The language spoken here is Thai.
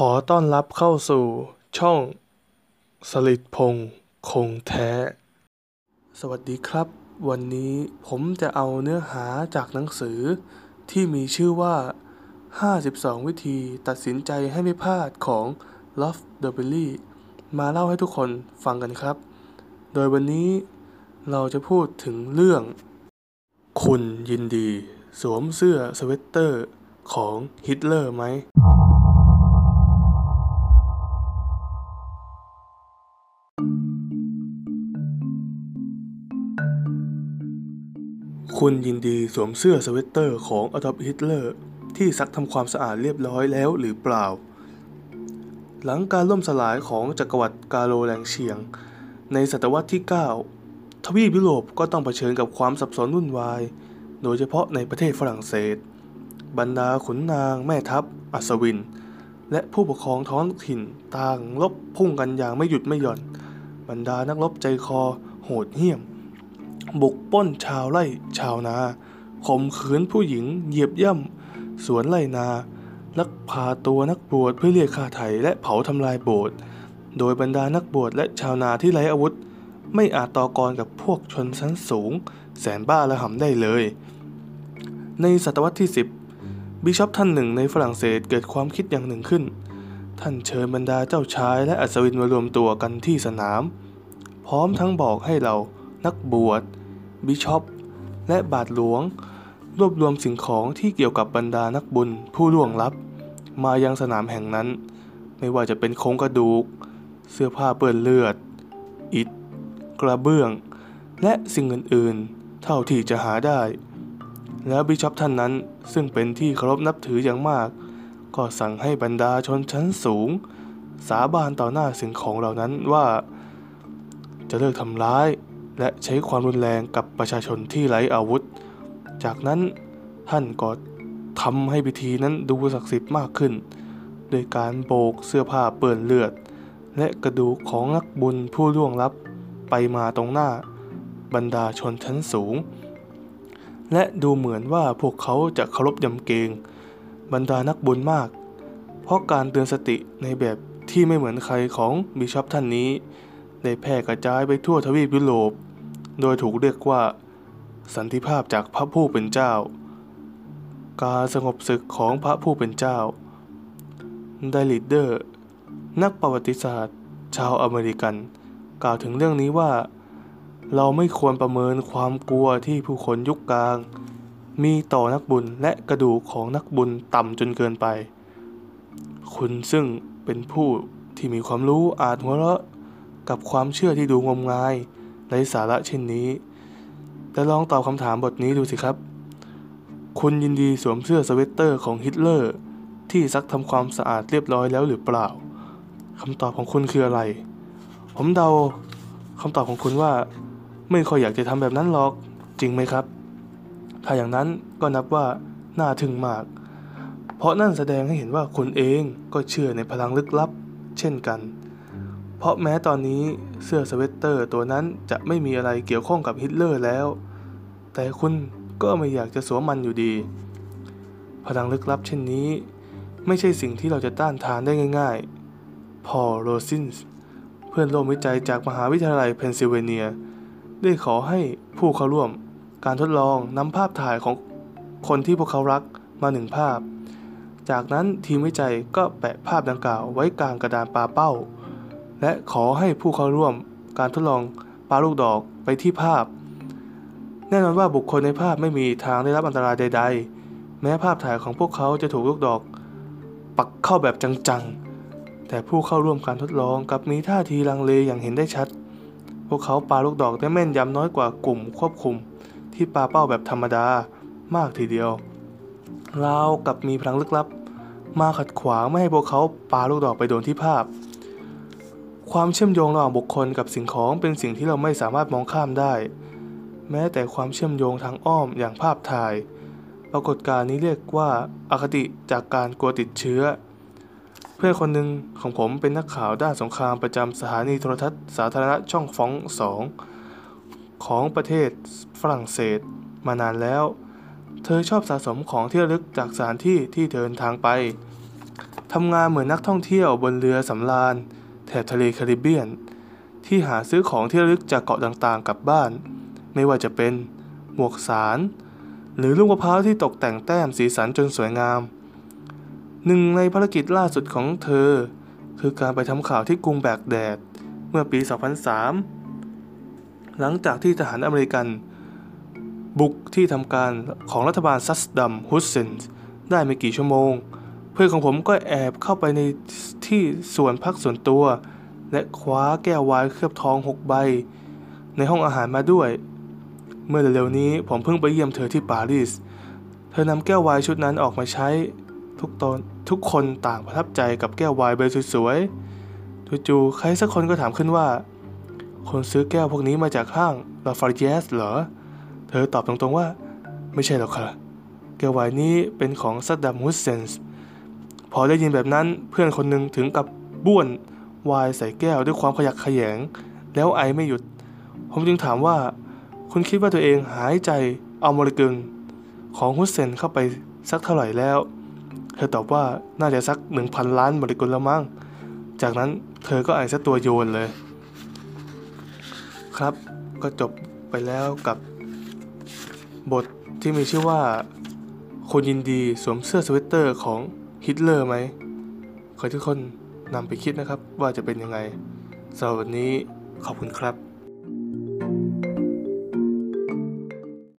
ขอต้อนรับเข้าสู่ช่องสลิดพงคงแท้ สวัสดีครับ วันนี้ผมจะเอาเนื้อหาจากหนังสือ ที่มีชื่อว่า 52 วิธีตัดสินใจให้ไม่พลาดของ Love d e b e l l y มาเล่าให้ทุกคนฟังกันครับ โดยวันนี้เราจะพูดถึงเรื่อง คุณยินดี สวมเสื้อสเวตเตอร์ของฮิตเลอร์ไหม คุณยินดีสวมเสื้อสเวตเตอร์ของอดอล์ฟฮิตเลอร์ ที่ซักทำความสะอาดเรียบร้อยแล้วหรือเปล่า หลังการล่มสลายของจักรวรรดิกาโรแล็งเฌียง ในศตวรรษที่ 9 ทวีปยุโรปก็ต้องเผชิญกับความสับสนวุ่นวาย โดยเฉพาะในประเทศฝรั่งเศส บรรดาขุนนางแม่ทัพ อัศวิน และผู้ปกครองท้องถิ่นต่างลบพุ่งกันอย่างไม่หยุดไม่หย่อน บรรดานักรบใจคอโหดเหี้ยม บุกป้นชาวไร่ชาวนาข่มขืนผู้หญิงเหยียบย่ำสวนไร่นา ลักพาตัวนักบวชเพื่อเรียกค่าไถ่และเผาทำลายโบสถ์โดยบรรดานักบวชและชาวนาที่ไร้อาวุธ ไม่อาจต่อกรกับพวกชนชั้นสูง แสนบ้าและหำได้เลย ในศตวรรษที่ 10 บิชอปท่านหนึ่งในฝรั่งเศสเกิดความคิดอย่างหนึ่งขึ้น ท่านเชิญบรรดาเจ้าชายและอัศวินมารวมตัวกันที่สนาม พร้อมทั้งบอกให้เรานักบวช บิชอปและบาทหลวง รวบรวมสิ่งของที่เกี่ยวกับบรรดานักบุญผู้ล่วงลับ มายังสนามแห่งนั้น ไม่ว่าจะเป็นโครงกระดูก เสื้อผ้าเปื้อนเลือด อิฐ กระเบื้อง และสิ่งอื่นๆ เท่าที่จะหาได้ แล้วบิชอปท่านนั้นซึ่งเป็นที่เคารพนับถืออย่างมาก ก็สั่งให้บรรดาชนชั้นสูง สาบานต่อหน้าสิ่งของเหล่านั้นว่า จะเลิกทำร้าย และใช้ความรุนแรงกับประชาชนที่ไร้อาวุธ จากนั้นท่านก็ทำให้พิธีนั้นดูศักดิ์สิทธิ์มากขึ้น โดยการโบกเสื้อผ้าเปื้อนเลือด และกระดูกของนักบุญผู้ล่วงลับไปมาตรงหน้าบรรดาชนชั้นสูง และดูเหมือนว่าพวกเขาจะเคารพยำเกรงบรรดานักบุญมาก เพราะการเตือนสติในแบบที่ไม่เหมือนใครของบิชอปท่านนี้ ได้แพร่กระจายไปทั่วทวีปยุโรป โดยถูกเรียกว่า สันติภาพจากพระผู้เป็นเจ้า การสงบศึกของพระผู้เป็นเจ้า ไดลิดเดอร์ นักประวัติศาสตร์ ชาวอเมริกัน กล่าวถึงเรื่องนี้ว่า เราไม่ควรประเมินความกลัวที่ผู้คนยุคกลาง มีต่อนักบุญและกระดูกของนักบุญต่ำจนเกินไป คุณซึ่งเป็นผู้ที่มีความรู้อาจหัวเราะ กับความเชื่อที่ดูงมงายไร้สาระเช่นนี้ แต่ลองตอบคำถามบทนี้ดูสิครับ คุณยินดีสวมเสื้อสเวตเตอร์ของฮิตเลอร์ ที่ซักทำความสะอาดเรียบร้อยแล้วหรือเปล่าคำตอบของคุณคืออะไร ผมเดาคำตอบของคุณว่า ไม่ค่อยอยากจะทำแบบนั้นหรอก จริงไหมครับ ถ้าอย่างนั้นก็นับว่าน่าทึ่งมาก เพราะนั่นแสดงให้เห็นว่าคุณเองก็เชื่อในพลังลึกลับ เช่นกัน เพราะแม้ตอนนี้เสื้อสเวตเตอร์ตัวนั้นจะไม่มีอะไรเกี่ยวข้องกับฮิตเลอร์แล้ว แต่คุณก็ไม่อยากจะสวมมันอยู่ดี พลังลึกลับเช่นนี้ ไม่ใช่สิ่งที่เราจะต้านทานได้ง่ายๆ พอลโรซินส์เพื่อนร่วมวิจัยจากมหาวิทยาลัยเพนซิลเวเนีย ได้ขอให้ผู้เข้าร่วมการทดลองนำภาพถ่ายของคนที่พวกเขารักมาหนึ่งภาพ จากนั้นทีมวิจัยก็แปะภาพดังกล่าวไว้กลางกระดานปาเป้า และขอให้ผู้เข้าร่วมการทดลองปาลูกดอกไปที่ภาพ แน่นอนว่าบุคคลในภาพไม่มีทางได้รับอันตรายใด ๆ แม้ภาพถ่ายของพวกเขาจะถูกลูกดอก ปักเข้าแบบจังๆ แต่ผู้เข้าร่วมการทดลองกลับมีท่าทีลังเลอย่างเห็นได้ชัด พวกเขาปาลูกดอกได้แม่นยำน้อยกว่ากลุ่มควบคุม ที่ปาเป้าแบบธรรมดามากทีเดียวราวกับมีพลังลึกลับ มาขัดขวางไม่ให้พวกเขาปาลูกดอกไปโดนที่ภาพ ความเชื่อมโยงระหว่างบุคคลกับสิ่งของเป็นสิ่งที่เราไม่สามารถมองข้ามได้ แม้แต่ความเชื่อมโยงทางอ้อมอย่างภาพถ่าย ปรากฏการณ์นี้เรียกว่าอาคติจากการกลัวติดเชื้อ เพื่อนคนหนึ่งของผมเป็นนักข่าวด้านสงครามประจำสถานีโทรทัศน์สาธารณะช่องฟองสองของประเทศฝรั่งเศสมานานแล้ว เธอชอบสะสมของที่ระลึกจากสถานที่ที่เดินทางไปทำงานเหมือนนักท่องเที่ยวบนเรือสำราญ ถบทะเลแคริบเบียน ที่หาซื้อของที่ระลึกจากเกาะต่างๆกลับบ้าน ไม่ว่าจะเป็นหมวกสาร หรือลูกมะพร้าวที่ตกแต่งแต้มสีสันจนสวยงาม หนึ่งในภารกิจล่าสุดของเธอ คือการไปทำข่าวที่กรุงแบกแดด เมื่อปี 2003 หลังจากที่ทหารอเมริกัน บุกที่ทำการของรัฐบาลซัสดัมฮุสเซนได้ไม่กี่ชั่วโมง เพื่อนของผมก็แอบเข้าไปในที่ส่วนพักส่วนตัว และคว้าแก้วไวน์เคลือบทองหกใบ ในห้องอาหารมาด้วย เมื่อเร็วๆนี้ผมเพิ่งไปเยี่ยมเธอที่ปารีส เธอนำแก้วไวน์ชุดนั้นออกมาใช้ทุกตอนทุกคนต่างประทับใจกับแก้วไวน์ใบสวยๆจู่ๆใครสักคนก็ถามขึ้นว่า คนซื้อแก้วพวกนี้มาจากห้างลาฟาเยสเหรอ เธอตอบตรงๆว่า ไม่ใช่หรอกค่ะ แก้วไวน์นี้เป็นของซัดดัมฮุสเซนส์ พอได้ยินแบบนั้นเพื่อนคนหนึ่งถึงกับบ้วนไวน์ใส่แก้วด้วยความขยักขยง แล้วไอไม่หยุด ผมจึงถามว่า คุณคิดว่าตัวเองหายใจเอาโมเลกุลของฮุสเซนเข้าไปสักเท่าไหร่แล้ว เธอตอบว่าน่าจะสักหนึ่งพันล้านโมเลกุลแล้วมั้งจากนั้นเธอก็ไอซะตัวโยนเลย ครับก็จบไปแล้วกับบทที่มีชื่อว่า คุณยินดีสวมเสื้อสเวตเตอร์ของ ฮิตเลอร์ไหมขอให้ทุกคนนำไปคิดนะครับว่าจะเป็นยังไงสำหรับวันนี้ขอบคุณครับ